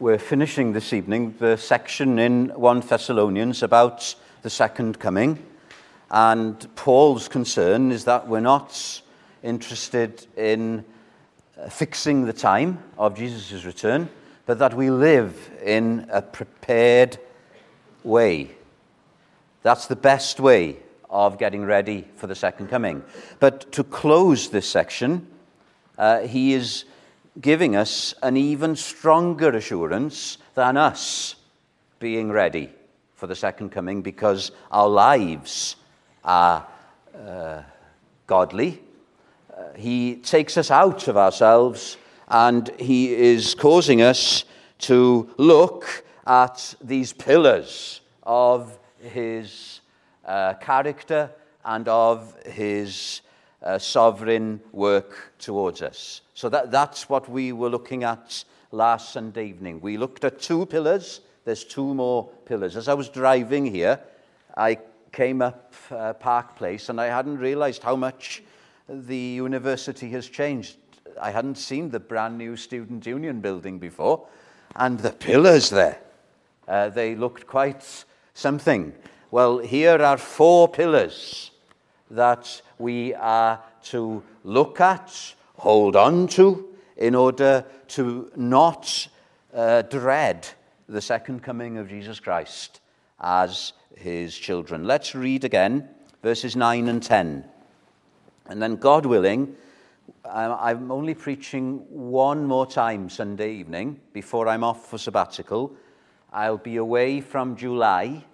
We're finishing this evening the section in 1 Thessalonians about the second coming. And Paul's concern is that we're not interested in uh, fixing the time of Jesus' return, but that we live in a prepared way. That's the best way of getting ready for the second coming. But to close this section, uh, he is giving us an even stronger assurance than us being ready for the second coming because our lives are uh, godly. Uh, he takes us out of ourselves and he is causing us to look at these pillars of his uh, character and of his uh, sovereign work towards us. So that, that's what we were looking at last Sunday evening. We looked at two pillars. There's two more pillars. As I was driving here, I came up uh, Park Place and I hadn't realized how much the university has changed. I hadn't seen the brand new Student Union building before, and the pillars there, uh, they looked quite something. Well, here are four pillars that we are to look at, hold on to, in order to not uh, dread the second coming of Jesus Christ as his children. Let's read again verses 9 and 10. And then, God willing, I'm only preaching one more time Sunday evening before I'm off for sabbatical. I'll be away from July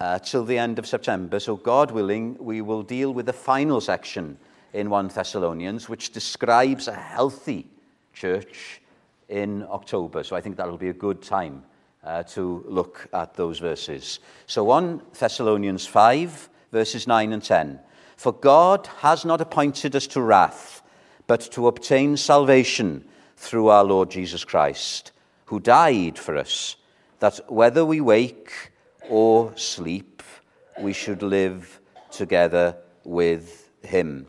uh, till the end of September. So, God willing, we will deal with the final section in 1 Thessalonians, which describes a healthy church in October. So, I think that'll be a good time uh, to look at those verses. So, 1 Thessalonians 5, verses 9 and 10. For God has not appointed us to wrath, but to obtain salvation through our Lord Jesus Christ, who died for us, that whether we wake or sleep, we should live together with him.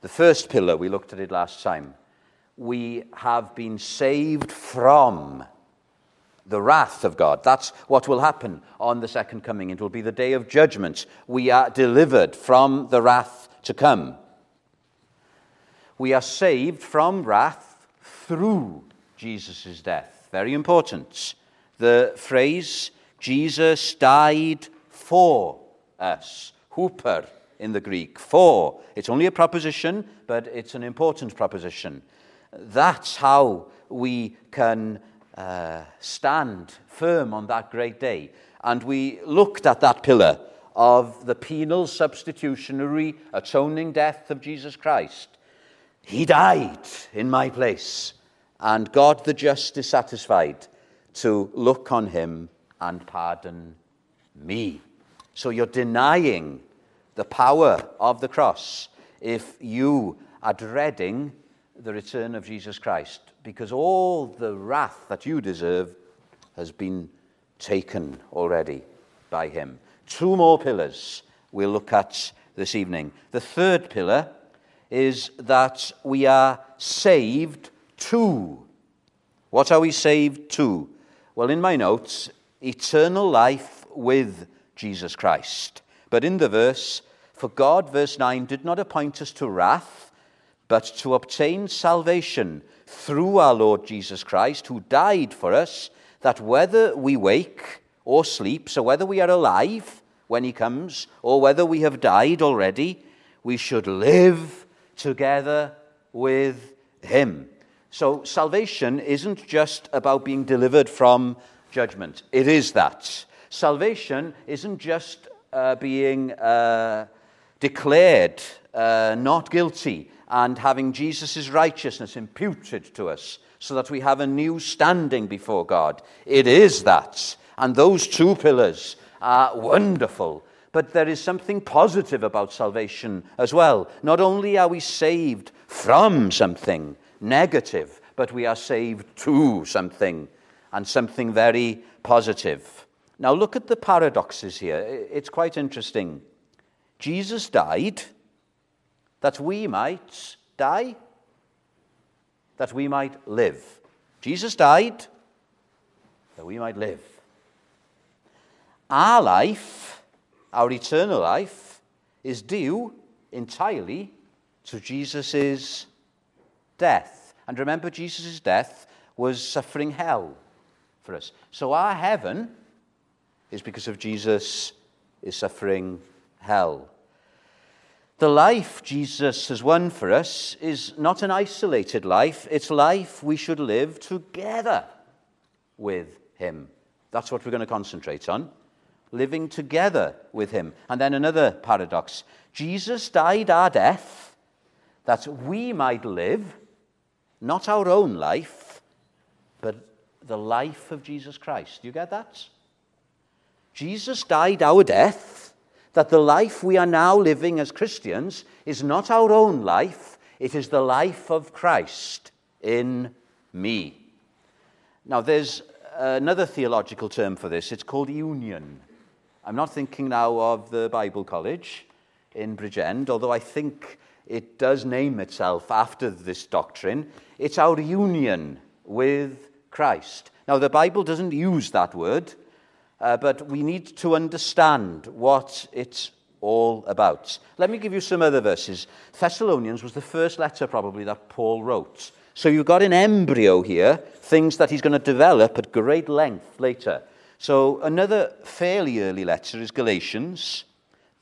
The first pillar, we looked at it last time. We have been saved from the wrath of God. That's what will happen on the second coming. It will be the day of judgment. We are delivered from the wrath to come. We are saved from wrath through Jesus' death. Very important. The phrase Jesus died for us. huper in the Greek. For. It's only a proposition, but it's an important proposition. That's how we can uh, stand firm on that great day. And we looked at that pillar of the penal, substitutionary, atoning death of Jesus Christ. He died in my place, and God the just is satisfied to look on him and pardon me. So you're denying the power of the cross if you are dreading the return of Jesus Christ, because all the wrath that you deserve has been taken already by him. Two more pillars we'll look at this evening. The third pillar is that we are saved to. What are we saved to? Well, in my notes, eternal life with Jesus Christ. But in the verse, for God, verse 9, did not appoint us to wrath, but to obtain salvation through our Lord Jesus Christ, who died for us, that whether we wake or sleep, so whether we are alive when he comes, or whether we have died already, we should live together with him. So salvation isn't just about being delivered from judgment. It is that. Salvation isn't just uh, being uh, declared uh, not guilty and having Jesus' righteousness imputed to us so that we have a new standing before God. It is that. And those two pillars are wonderful. But there is something positive about salvation as well. Not only are we saved from something negative, but we are saved to something and something very positive. Now, look at the paradoxes here. It's quite interesting. Jesus died that we might die, that we might live. Jesus died that we might live. Our life, our eternal life, is due entirely to Jesus' death. And remember, Jesus' death was suffering hell for us. So our heaven is because of Jesus is suffering hell. The life Jesus has won for us is not an isolated life, it's life we should live together with Him. That's what we're going to concentrate on. Living together with Him. And then another paradox Jesus died our death that we might live, not our own life, the life of Jesus Christ. Do you get that? Jesus died our death, that the life we are now living as Christians is not our own life, it is the life of Christ in me. Now, there's another theological term for this. It's called union. I'm not thinking now of the Bible College in Bridgend, although I think it does name itself after this doctrine. It's our union with Christ. Now, the Bible doesn't use that word, uh, but we need to understand what it's all about. Let me give you some other verses. Thessalonians was the first letter, probably, that Paul wrote. So you've got an embryo here, things that he's going to develop at great length later. So another fairly early letter is Galatians.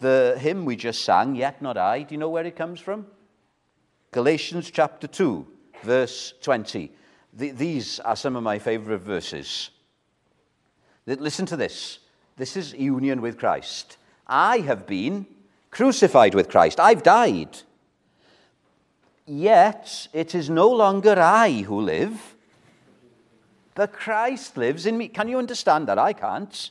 The hymn we just sang, Yet Not I, do you know where it comes from? Galatians chapter 2, verse 20 these are some of my favorite verses. Listen to this. This is union with Christ. I have been crucified with Christ. I've died. Yet it is no longer I who live, but Christ lives in me. Can you understand that? I can't.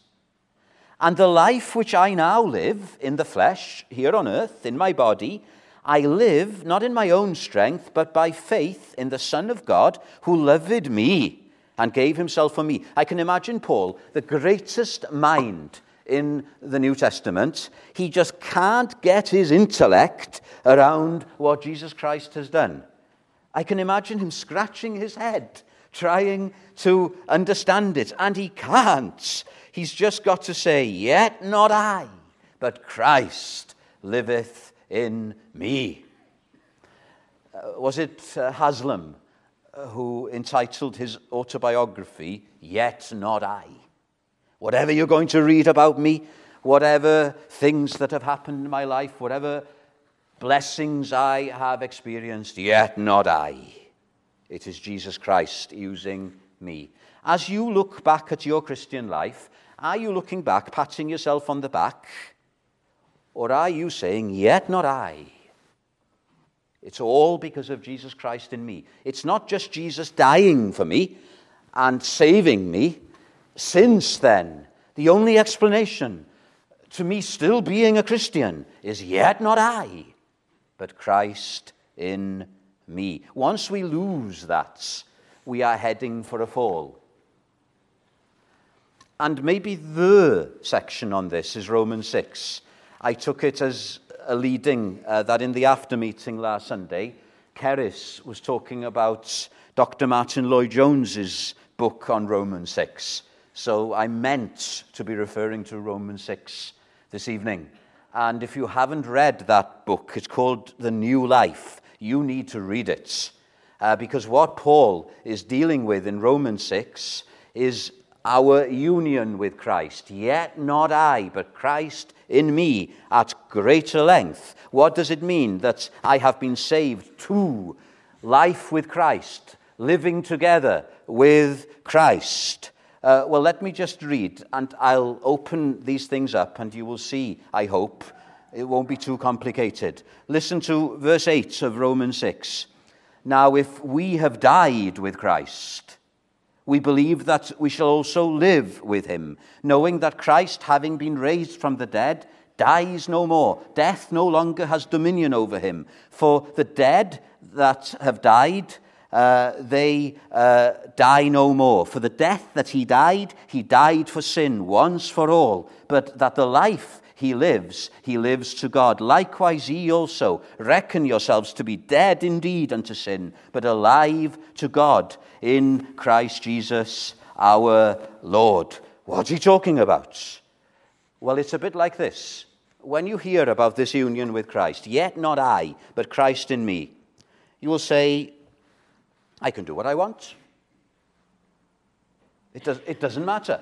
And the life which I now live in the flesh, here on earth, in my body, I live not in my own strength, but by faith in the Son of God who loved me and gave himself for me. I can imagine Paul, the greatest mind in the New Testament, he just can't get his intellect around what Jesus Christ has done. I can imagine him scratching his head, trying to understand it, and he can't. He's just got to say, Yet not I, but Christ liveth in me. Uh, was it uh, Haslam uh, who entitled his autobiography, Yet Not I? Whatever you're going to read about me, whatever things that have happened in my life, whatever blessings I have experienced, yet not I. It is Jesus Christ using me. As you look back at your Christian life, are you looking back, patting yourself on the back? Or are you saying, Yet not I? It's all because of Jesus Christ in me. It's not just Jesus dying for me and saving me. Since then, the only explanation to me still being a Christian is, Yet not I, but Christ in me. Once we lose that, we are heading for a fall. And maybe the section on this is Romans 6. I took it as a leading uh, that in the after meeting last Sunday, Keris was talking about Dr. Martyn Lloyd-Jones's book on Romans 6. So I meant to be referring to Romans 6 this evening. And if you haven't read that book, it's called The New Life. You need to read it. Uh, because what Paul is dealing with in Romans 6 is our union with Christ. Yet not I, but Christ in me at greater length. What does it mean that I have been saved to life with Christ, living together with Christ? Uh, well, let me just read, and I'll open these things up, and you will see, I hope, it won't be too complicated. Listen to verse 8 of Romans 6. Now, if we have died with Christ, we believe that we shall also live with him, knowing that Christ, having been raised from the dead, dies no more. Death no longer has dominion over him. For the dead that have died, uh, they uh, die no more. For the death that he died, he died for sin once for all, but that the life he lives, he lives to God. Likewise, ye also reckon yourselves to be dead indeed unto sin, but alive to God in Christ Jesus our Lord. What's he talking about? Well, it's a bit like this. When you hear about this union with Christ, yet not I, but Christ in me, you will say, I can do what I want. It, does, it doesn't matter.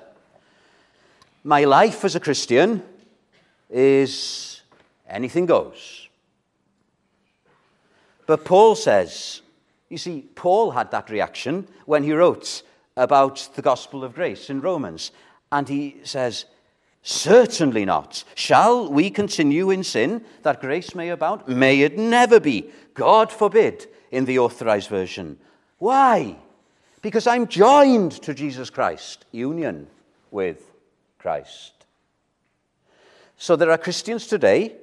My life as a Christian is anything goes. But Paul says, you see, Paul had that reaction when he wrote about the gospel of grace in Romans. And he says, Certainly not. Shall we continue in sin that grace may abound? May it never be. God forbid, in the authorized version. Why? Because I'm joined to Jesus Christ, union with Christ. So there are Christians today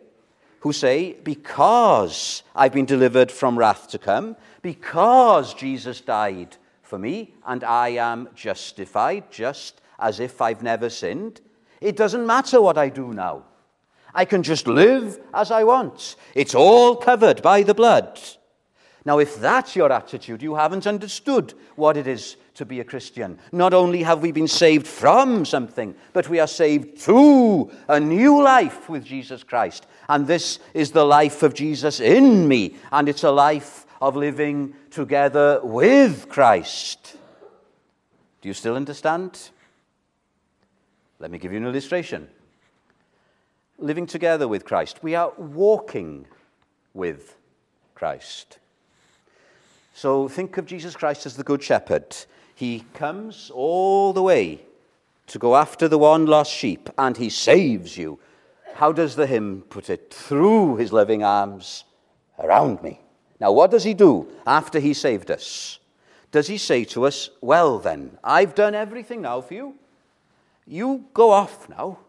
who say, because I've been delivered from wrath to come, because Jesus died for me and I am justified, just as if I've never sinned, it doesn't matter what I do now. I can just live as I want. It's all covered by the blood. Now, if that's your attitude, you haven't understood what it is to be a Christian. Not only have we been saved from something, but we are saved to a new life with Jesus Christ. And this is the life of Jesus in me, and it's a life of living together with Christ. Do you still understand? Let me give you an illustration. Living together with Christ, we are walking with Christ. So think of Jesus Christ as the Good Shepherd. He comes all the way to go after the one lost sheep, and he saves you. How does the hymn put it? Through his loving arms around me. Now, what does he do after he saved us? Does he say to us, Well, then, I've done everything now for you. You go off now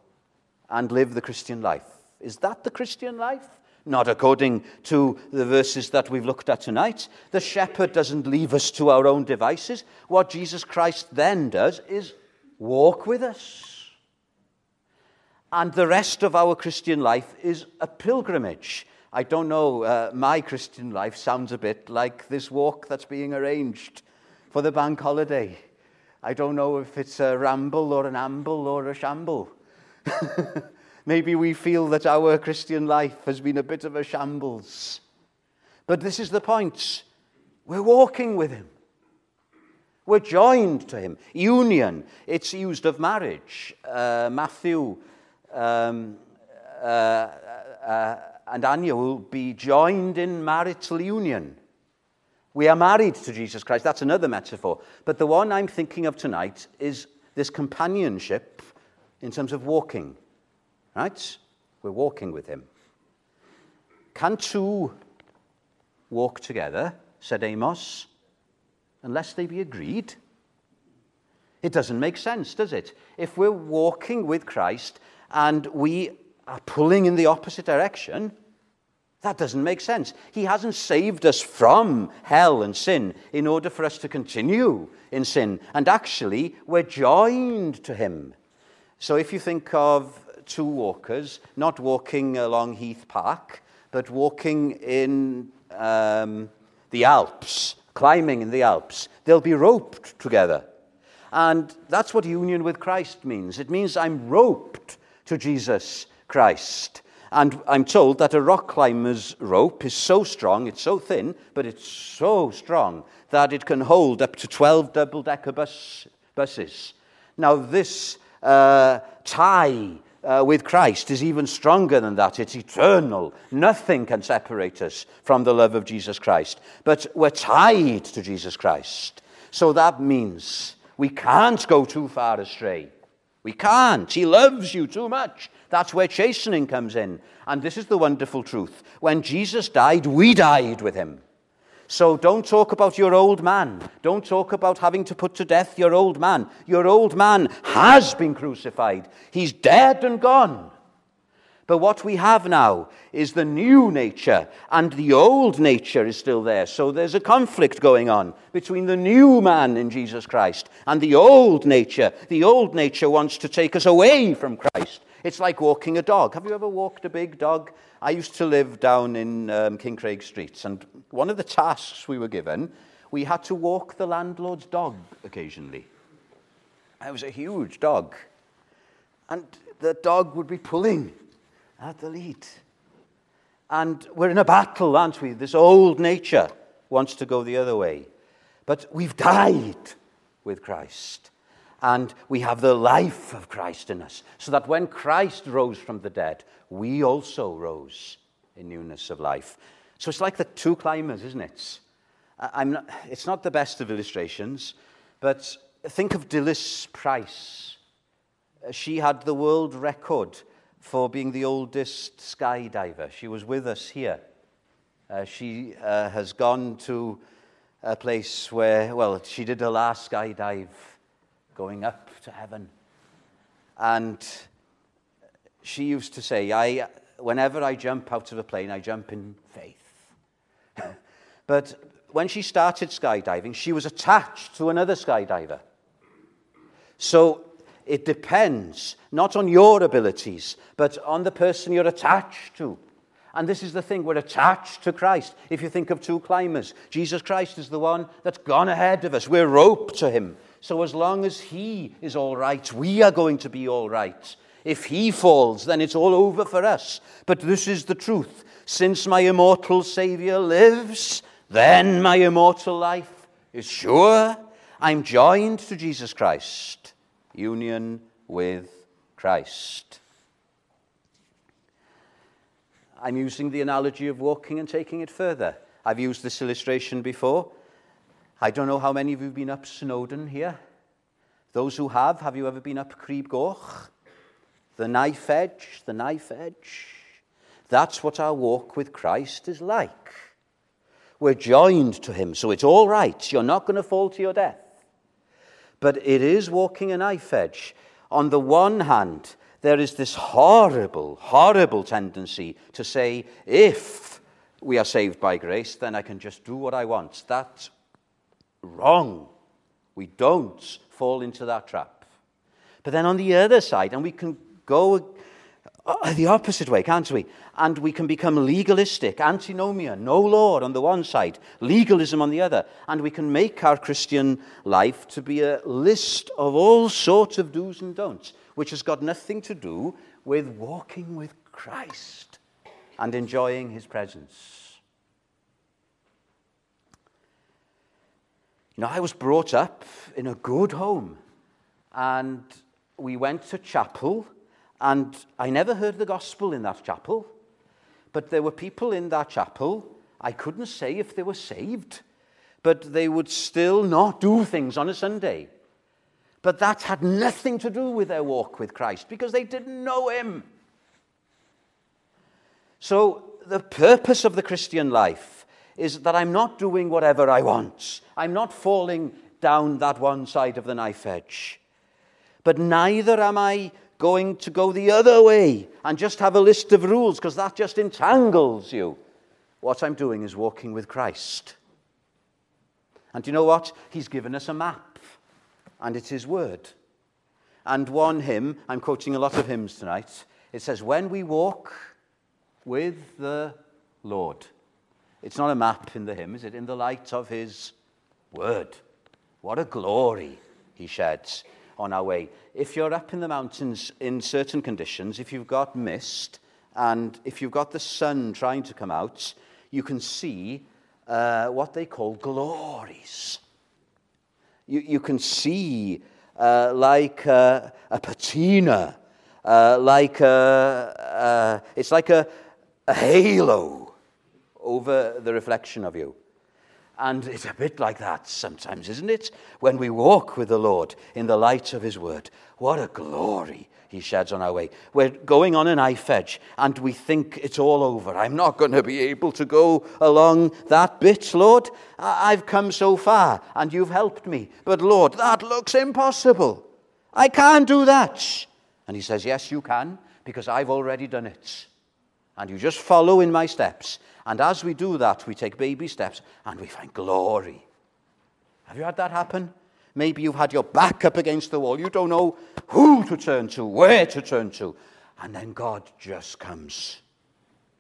and live the Christian life. Is that the Christian life? Not according to the verses that we've looked at tonight. The shepherd doesn't leave us to our own devices. What Jesus Christ then does is walk with us. And the rest of our Christian life is a pilgrimage. I don't know, uh, my Christian life sounds a bit like this walk that's being arranged for the bank holiday. I don't know if it's a ramble or an amble or a shamble. Maybe we feel that our Christian life has been a bit of a shambles. But this is the point. We're walking with Him. We're joined to Him. Union, it's used of marriage. Uh, Matthew um, uh, uh, and Anya will be joined in marital union. We are married to Jesus Christ. That's another metaphor. But the one I'm thinking of tonight is this companionship in terms of walking. Right? We're walking with him. Can two walk together, said Amos, unless they be agreed? It doesn't make sense, does it? If we're walking with Christ and we are pulling in the opposite direction, that doesn't make sense. He hasn't saved us from hell and sin in order for us to continue in sin. And actually, we're joined to Him. So if you think of two walkers, not walking along Heath Park, but walking in um, the Alps, climbing in the Alps, they'll be roped together. And that's what union with Christ means. It means I'm roped to Jesus Christ. And I'm told that a rock climber's rope is so strong, it's so thin, but it's so strong that it can hold up to 12 double decker bus, buses. Now, this uh, tie uh, with Christ is even stronger than that. It's eternal. Nothing can separate us from the love of Jesus Christ. But we're tied to Jesus Christ. So that means we can't go too far astray. We can't. He loves you too much. That's where chastening comes in. And this is the wonderful truth. When Jesus died, we died with him. So don't talk about your old man. Don't talk about having to put to death your old man. Your old man has been crucified, he's dead and gone. But what we have now is the new nature, and the old nature is still there. So there's a conflict going on between the new man in Jesus Christ and the old nature. The old nature wants to take us away from Christ. It's like walking a dog. Have you ever walked a big dog? I used to live down in um, Kincraig Streets, and one of the tasks we were given, we had to walk the landlord's dog occasionally. It was a huge dog. And the dog would be pulling at the lead. And we're in a battle, aren't we? This old nature wants to go the other way. But we've died with Christ. And we have the life of Christ in us. So that when Christ rose from the dead, we also rose in newness of life. So it's like the two climbers, isn't it? Not, it's not the best of illustrations, but think of Dilys Price. She had the world record for being the oldest skydiver. She was with us here. Uh, she uh, has gone to a place where, well, she did her last skydive going up to heaven. And she used to say, I, whenever I jump out of a plane, I jump in faith. but when she started skydiving, she was attached to another skydiver. So it depends not on your abilities, but on the person you're attached to. And this is the thing, we're attached to Christ. If you think of two climbers, Jesus Christ is the one that's gone ahead of us. We're roped to him. So as long as he is all right, we are going to be all right. If he falls, then it's all over for us. But this is the truth. Since my immortal Saviour lives, then my immortal life is sure. I'm joined to Jesus Christ. Union with Christ. I'm using the analogy of walking and taking it further. I've used this illustration before. I don't know how many of you have been up Snowdon here. Those who have, have you ever been up Crib Goch? The knife edge, the knife edge. That's what our walk with Christ is like. We're joined to Him, so it's all right. You're not going to fall to your death. But it is walking a knife edge. On the one hand, there is this horrible, horrible tendency to say, if we are saved by grace, then I can just do what I want. That's wrong. We don't fall into that trap. But then on the other side, and we can go uh, the opposite way, can't we? And we can become legalistic, antinomian, no law on the one side, legalism on the other. And we can make our Christian life to be a list of all sorts of do's and don'ts, which has got nothing to do with walking with Christ and enjoying his presence. Know, I was brought up in a good home, and we went to chapel and I never heard the gospel in that chapel, but there were people in that chapel, I couldn't say if they were saved, but they would still not do things on a Sunday. But that had nothing to do with their walk with Christ because they didn't know Him. So, the purpose of the Christian life is that I'm not doing whatever I want. I'm not falling down that one side of the knife edge. But neither am I going to go the other way and just have a list of rules because that just entangles you. What I'm doing is walking with Christ. And you know what? He's given us a map, and it's His Word. And one hymn, I'm quoting a lot of hymns tonight, it says, When we walk with the Lord. It's not a map in the hymn, is it? In the light of His Word. What a glory He sheds on our way. If you're up in the mountains in certain conditions, if you've got mist and if you've got the sun trying to come out, you can see uh, what they call glories. You, you can see uh, like a, a patina, uh, like a, it's like a, a halo over the reflection of you. And it's a bit like that sometimes, isn't it? When we walk with the Lord in the light of His Word. What a glory He sheds on our way. We're going on a knife edge and we think it's all over. I'm not going to be able to go along that bit, Lord. I've come so far and you've helped me. But Lord, that looks impossible. I can't do that. And He says, Yes, you can, because I've already done it. And you just follow in my steps and as we do that, we take baby steps and we find glory. Have you had that happen? Maybe you've had your back up against the wall. You don't know who to turn to, where to turn to. And then God just comes.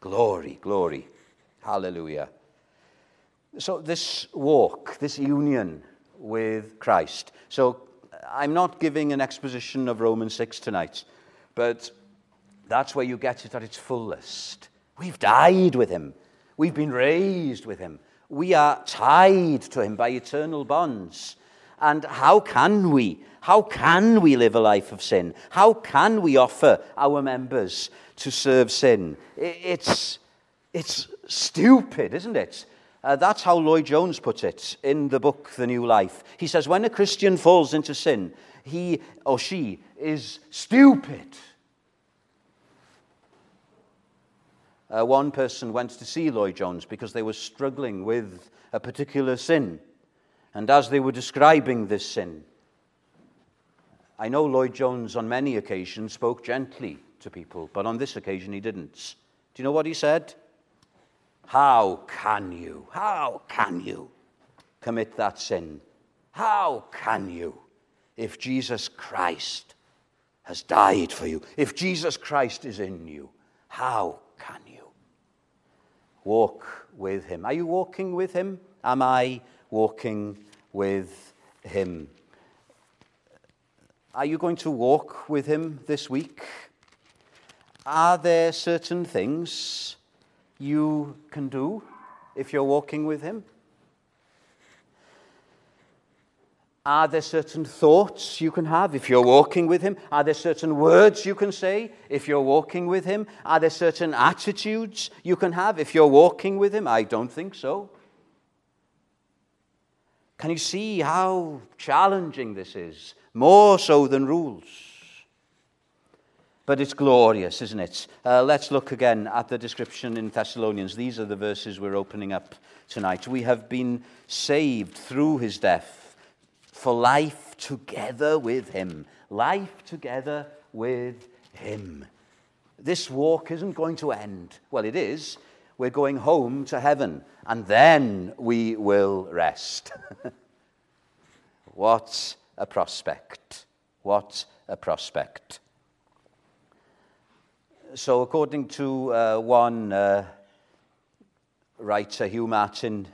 Glory, glory. Hallelujah. So, this walk, this union with Christ. So, I'm not giving an exposition of Romans 6 tonight, but that's where you get it at its fullest. We've died with him, we've been raised with him, we are tied to him by eternal bonds. And how can we? How can we live a life of sin? How can we offer our members to serve sin? It's, it's stupid, isn't it? Uh, that's how Lloyd Jones put it in the book The New Life. He says, when a Christian falls into sin, he or she is stupid. Uh, one person went to see Lloyd Jones because they were struggling with a particular sin. And as they were describing this sin, I know Lloyd Jones on many occasions spoke gently to people, but on this occasion he didn't. Do you know what he said? How can you, how can you commit that sin? How can you if Jesus Christ has died for you? If Jesus Christ is in you, how can you walk with him? Are you walking with him? Am I walking with him? Are you going to walk with him this week? Are there certain things you can do if you're walking with Him? Are there certain thoughts you can have if you're walking with Him? Are there certain words you can say if you're walking with Him? Are there certain attitudes you can have if you're walking with Him? I don't think so. Can you see how challenging this is? More so than rules. But it's glorious, isn't it? Uh, let's look again at the description in Thessalonians. These are the verses we're opening up tonight. We have been saved through his death for life together with him. Life together with him. This walk isn't going to end. Well, it is. We're going home to heaven, and then we will rest. what a prospect! What a prospect so, according to uh, one uh, writer, Hugh Martin,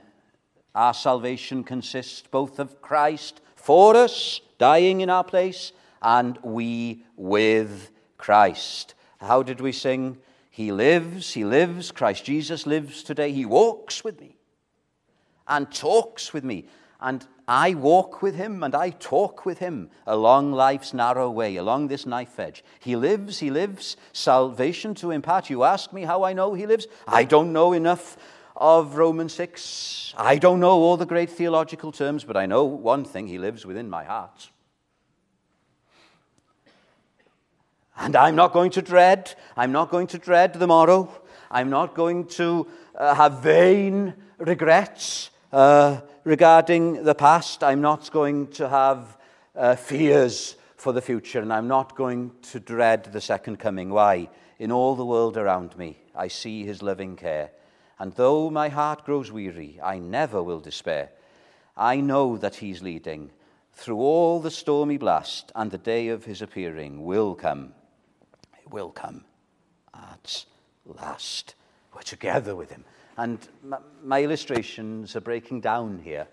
our salvation consists both of Christ for us, dying in our place, and we with Christ. How did we sing? He lives, He lives, Christ Jesus lives today. He walks with me and talks with me and I walk with him and I talk with him along life's narrow way, along this knife edge. He lives, he lives, salvation to impart. You ask me how I know he lives? I don't know enough of Romans 6. I don't know all the great theological terms, but I know one thing he lives within my heart. And I'm not going to dread, I'm not going to dread the morrow. I'm not going to uh, have vain regrets. Uh, regarding the past. I'm not going to have uh, fears for the future, and I'm not going to dread the second coming. Why? In all the world around me, I see his loving care. And though my heart grows weary, I never will despair. I know that he's leading through all the stormy blast, and the day of his appearing will come. It will come at last. We're together with him. And my illustrations are breaking down here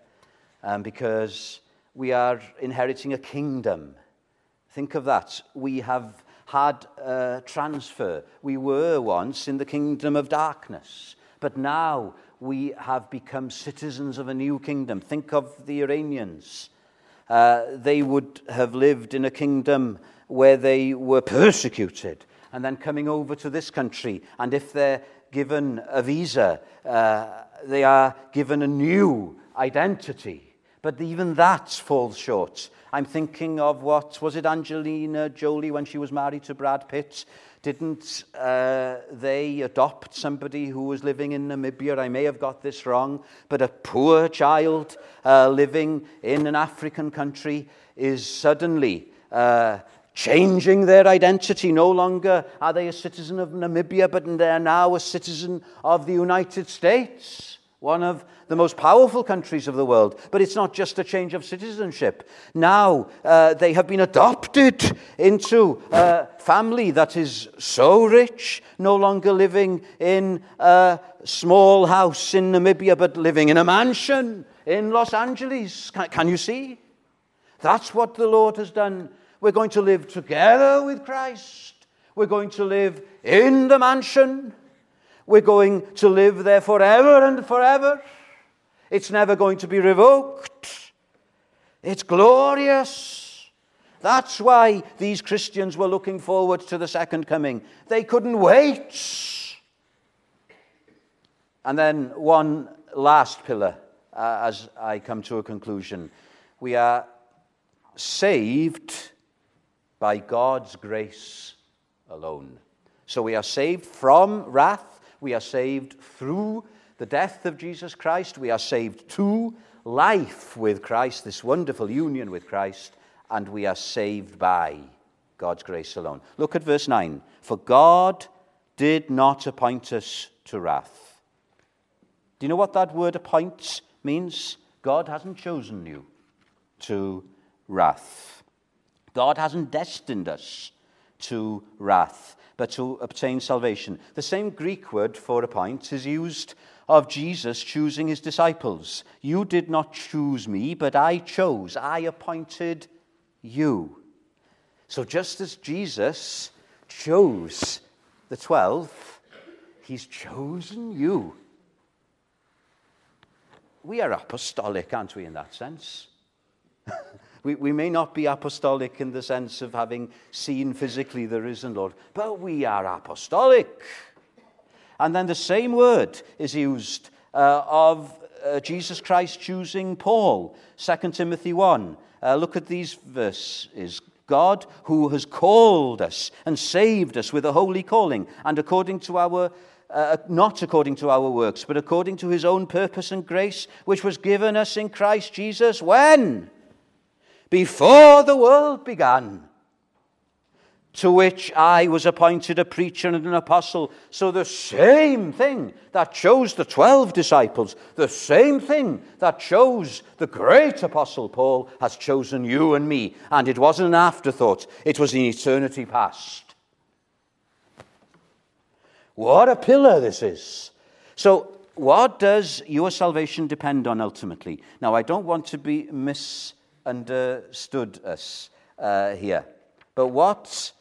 um, because we are inheriting a kingdom. Think of that. We have had a transfer. We were once in the kingdom of darkness, but now we have become citizens of a new kingdom. Think of the Iranians. Uh, they would have lived in a kingdom where they were persecuted and then coming over to this country. And if they're given a visa, uh, they are given a new identity. But even that falls short. I'm thinking of what was it Angelina Jolie when she was married to Brad Pitt? Didn't uh, they adopt somebody who was living in Namibia? I may have got this wrong, but a poor child uh, living in an African country is suddenly uh, changing their identity. No longer are they a citizen of Namibia, but they're now a citizen of the United States, one of the most powerful countries of the world. But it's not just a change of citizenship. Now uh, they have been adopted into a family that is so rich, no longer living in a small house in Namibia, but living in a mansion in Los Angeles. Can, can you see? That's what the Lord has done. We're going to live together with Christ. We're going to live in the mansion. We're going to live there forever and forever. It's never going to be revoked. It's glorious. That's why these Christians were looking forward to the second coming. They couldn't wait. And then one last pillar uh, as I come to a conclusion. We are saved by God's grace alone. So we are saved from wrath, we are saved through the death of Jesus Christ, we are saved to life with Christ, this wonderful union with Christ, and we are saved by God's grace alone. Look at verse 9. For God did not appoint us to wrath. Do you know what that word appoints means? God hasn't chosen you to wrath. God hasn't destined us to wrath, but to obtain salvation. The same Greek word for appoint is used of Jesus choosing his disciples. You did not choose me, but I chose. I appointed you. So just as Jesus chose the twelve, he's chosen you. We are apostolic, aren't we, in that sense? We, we may not be apostolic in the sense of having seen physically the risen Lord, but we are apostolic. And then the same word is used uh, of uh, Jesus Christ choosing Paul, 2 Timothy 1. Uh, look at these verses. God, who has called us and saved us with a holy calling, and according to our uh, not according to our works, but according to his own purpose and grace, which was given us in Christ Jesus when? Before the world began, to which I was appointed a preacher and an apostle. So the same thing that chose the 12 disciples, the same thing that chose the great apostle Paul, has chosen you and me. And it wasn't an afterthought, it was in eternity past. What a pillar this is. So, what does your salvation depend on ultimately? Now, I don't want to be mis understood us uh, here. But what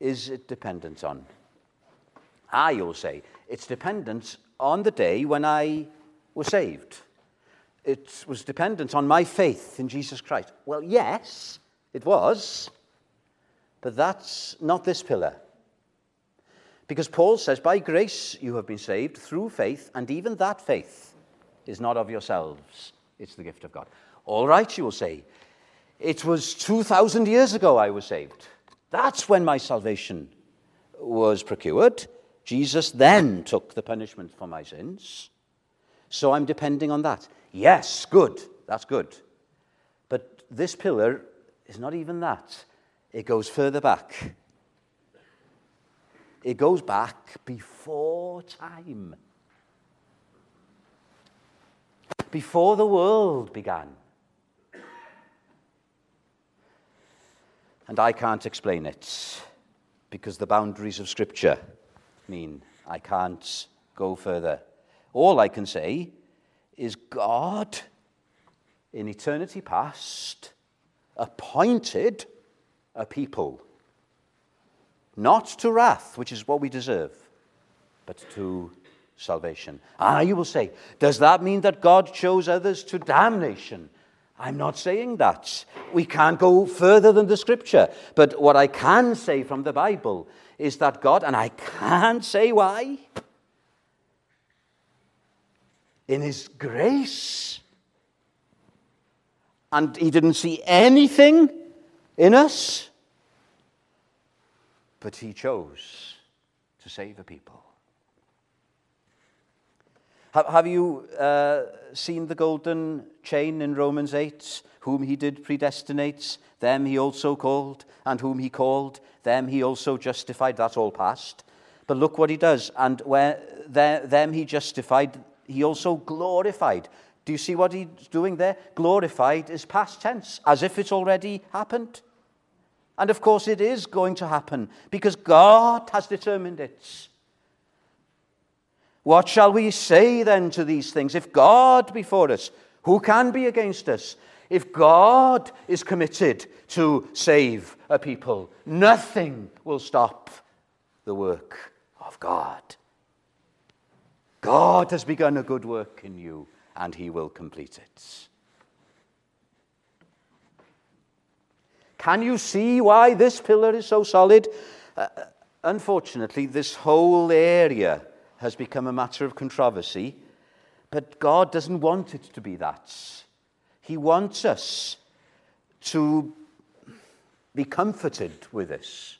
is it dependent on? I will say it's dependent on the day when I was saved. It was dependent on my faith in Jesus Christ. Well, yes, it was. But that's not this pillar. Because Paul says, By grace you have been saved through faith, and even that faith is not of yourselves, it's the gift of God. All right, you will say. It was 2,000 years ago I was saved. That's when my salvation was procured. Jesus then took the punishment for my sins. So I'm depending on that. Yes, good. That's good. But this pillar is not even that, it goes further back. It goes back before time, before the world began. And I can't explain it because the boundaries of Scripture mean I can't go further. All I can say is God, in eternity past, appointed a people, not to wrath, which is what we deserve, but to salvation. Ah, you will say, does that mean that God chose others to damnation? I'm not saying that. We can't go further than the scripture. But what I can say from the Bible is that God, and I can't say why, in His grace, and He didn't see anything in us, but He chose to save a people. Have you uh, seen the golden chain in Romans 8? Whom he did predestinate, them he also called, and whom he called, them he also justified. That's all past. But look what he does. And where them he justified, he also glorified. Do you see what he's doing there? Glorified is past tense, as if it's already happened. And of course, it is going to happen because God has determined it. What shall we say then to these things? If God be for us, who can be against us? If God is committed to save a people, nothing will stop the work of God. God has begun a good work in you, and he will complete it. Can you see why this pillar is so solid? Uh, unfortunately, this whole area has become a matter of controversy, but God doesn't want it to be that. He wants us to be comforted with this.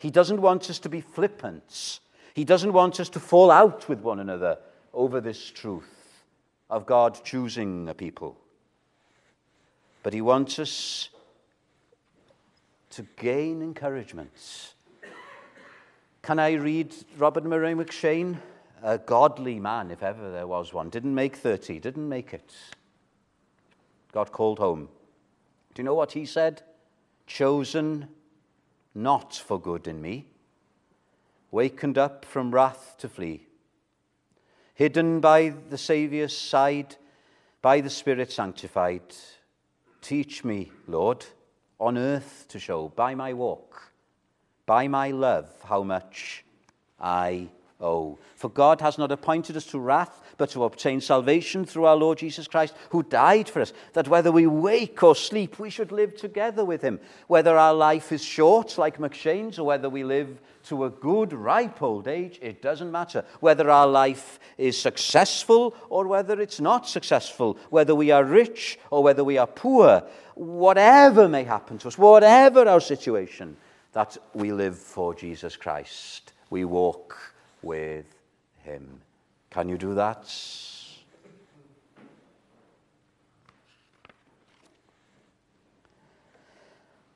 He doesn't want us to be flippant. He doesn't want us to fall out with one another over this truth of God choosing a people. But He wants us to gain encouragement can I read Robert Murray M'Cheyne? A godly man, if ever there was one. Didn't make 30, didn't make it. Got called home. Do you know what he said? Chosen not for good in me, wakened up from wrath to flee, hidden by the Saviour's side, by the Spirit sanctified. Teach me, Lord, on earth to show by my walk by my love how much I owe. For God has not appointed us to wrath, but to obtain salvation through our Lord Jesus Christ, who died for us, that whether we wake or sleep, we should live together with him. Whether our life is short, like M'Cheyne's, or whether we live to a good, ripe old age, it doesn't matter. Whether our life is successful or whether it's not successful, whether we are rich or whether we are poor, whatever may happen to us, whatever our situation, that we live for Jesus Christ. We walk with Him. Can you do that?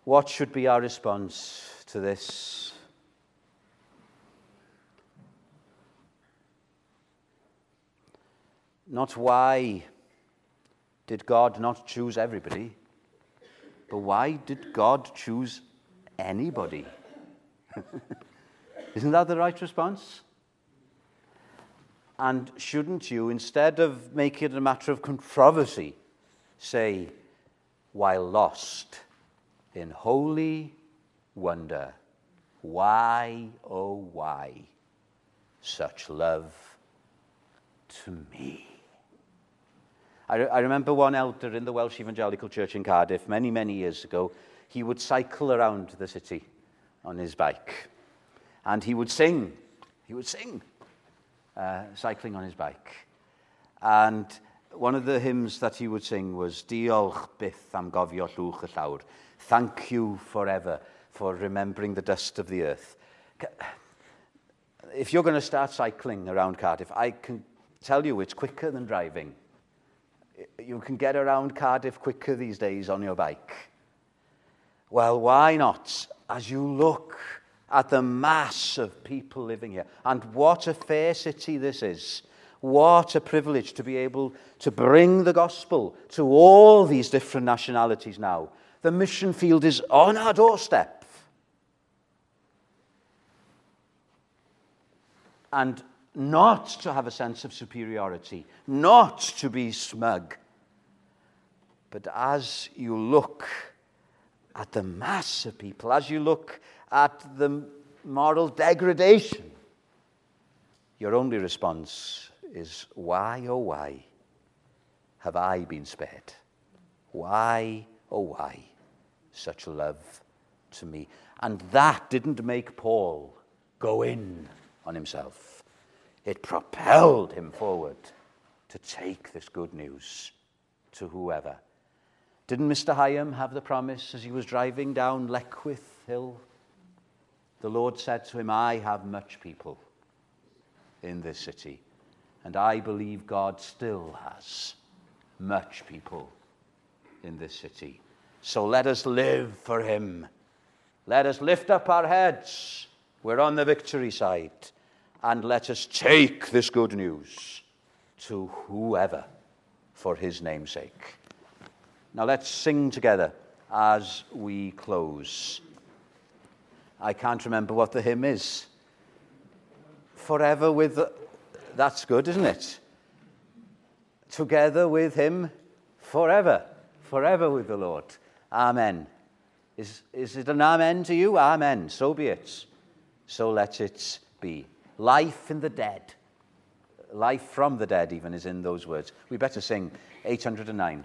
What should be our response to this? Not why did God not choose everybody, but why did God choose anybody. Isn't that the right response? And shouldn't you, instead of making it a matter of controversy, say, while lost in holy wonder, why, oh, why, such love to me? I, I remember one elder in the Welsh Evangelical Church in Cardiff many, many years ago he would cycle around the city on his bike. And he would sing. He would sing, uh, cycling on his bike. And one of the hymns that he would sing was Diolch byth am gofio llwch y llawr. Thank you forever for remembering the dust of the earth. If you're going to start cycling around Cardiff, I can tell you it's quicker than driving. You can get around Cardiff quicker these days on your bike. Well, why not? As you look at the mass of people living here, and what a fair city this is. What a privilege to be able to bring the gospel to all these different nationalities now. The mission field is on our doorstep. And not to have a sense of superiority, not to be smug. But as you look at the mass of people, as you look at the moral degradation, your only response is, Why, oh, why have I been spared? Why, oh, why such love to me? And that didn't make Paul go in on himself, it propelled him forward to take this good news to whoever didn't Mr. Hyam have the promise as he was driving down Leckwith Hill? The Lord said to him, I have much people in this city. And I believe God still has much people in this city. So let us live for him. Let us lift up our heads. We're on the victory side. And let us take this good news to whoever for his name's sake. Now let's sing together as we close. I can't remember what the hymn is. Forever with. The, that's good, isn't it? Together with Him forever. forever with the Lord. Amen. Is, is it an amen to you? Amen. So be it. So let it be. Life in the dead. Life from the dead, even, is in those words. We better sing 809.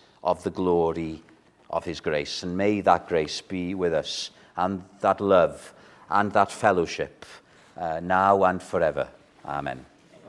of the glory of his grace. And may that grace be with us, and that love and that fellowship uh, now and forever. Amen.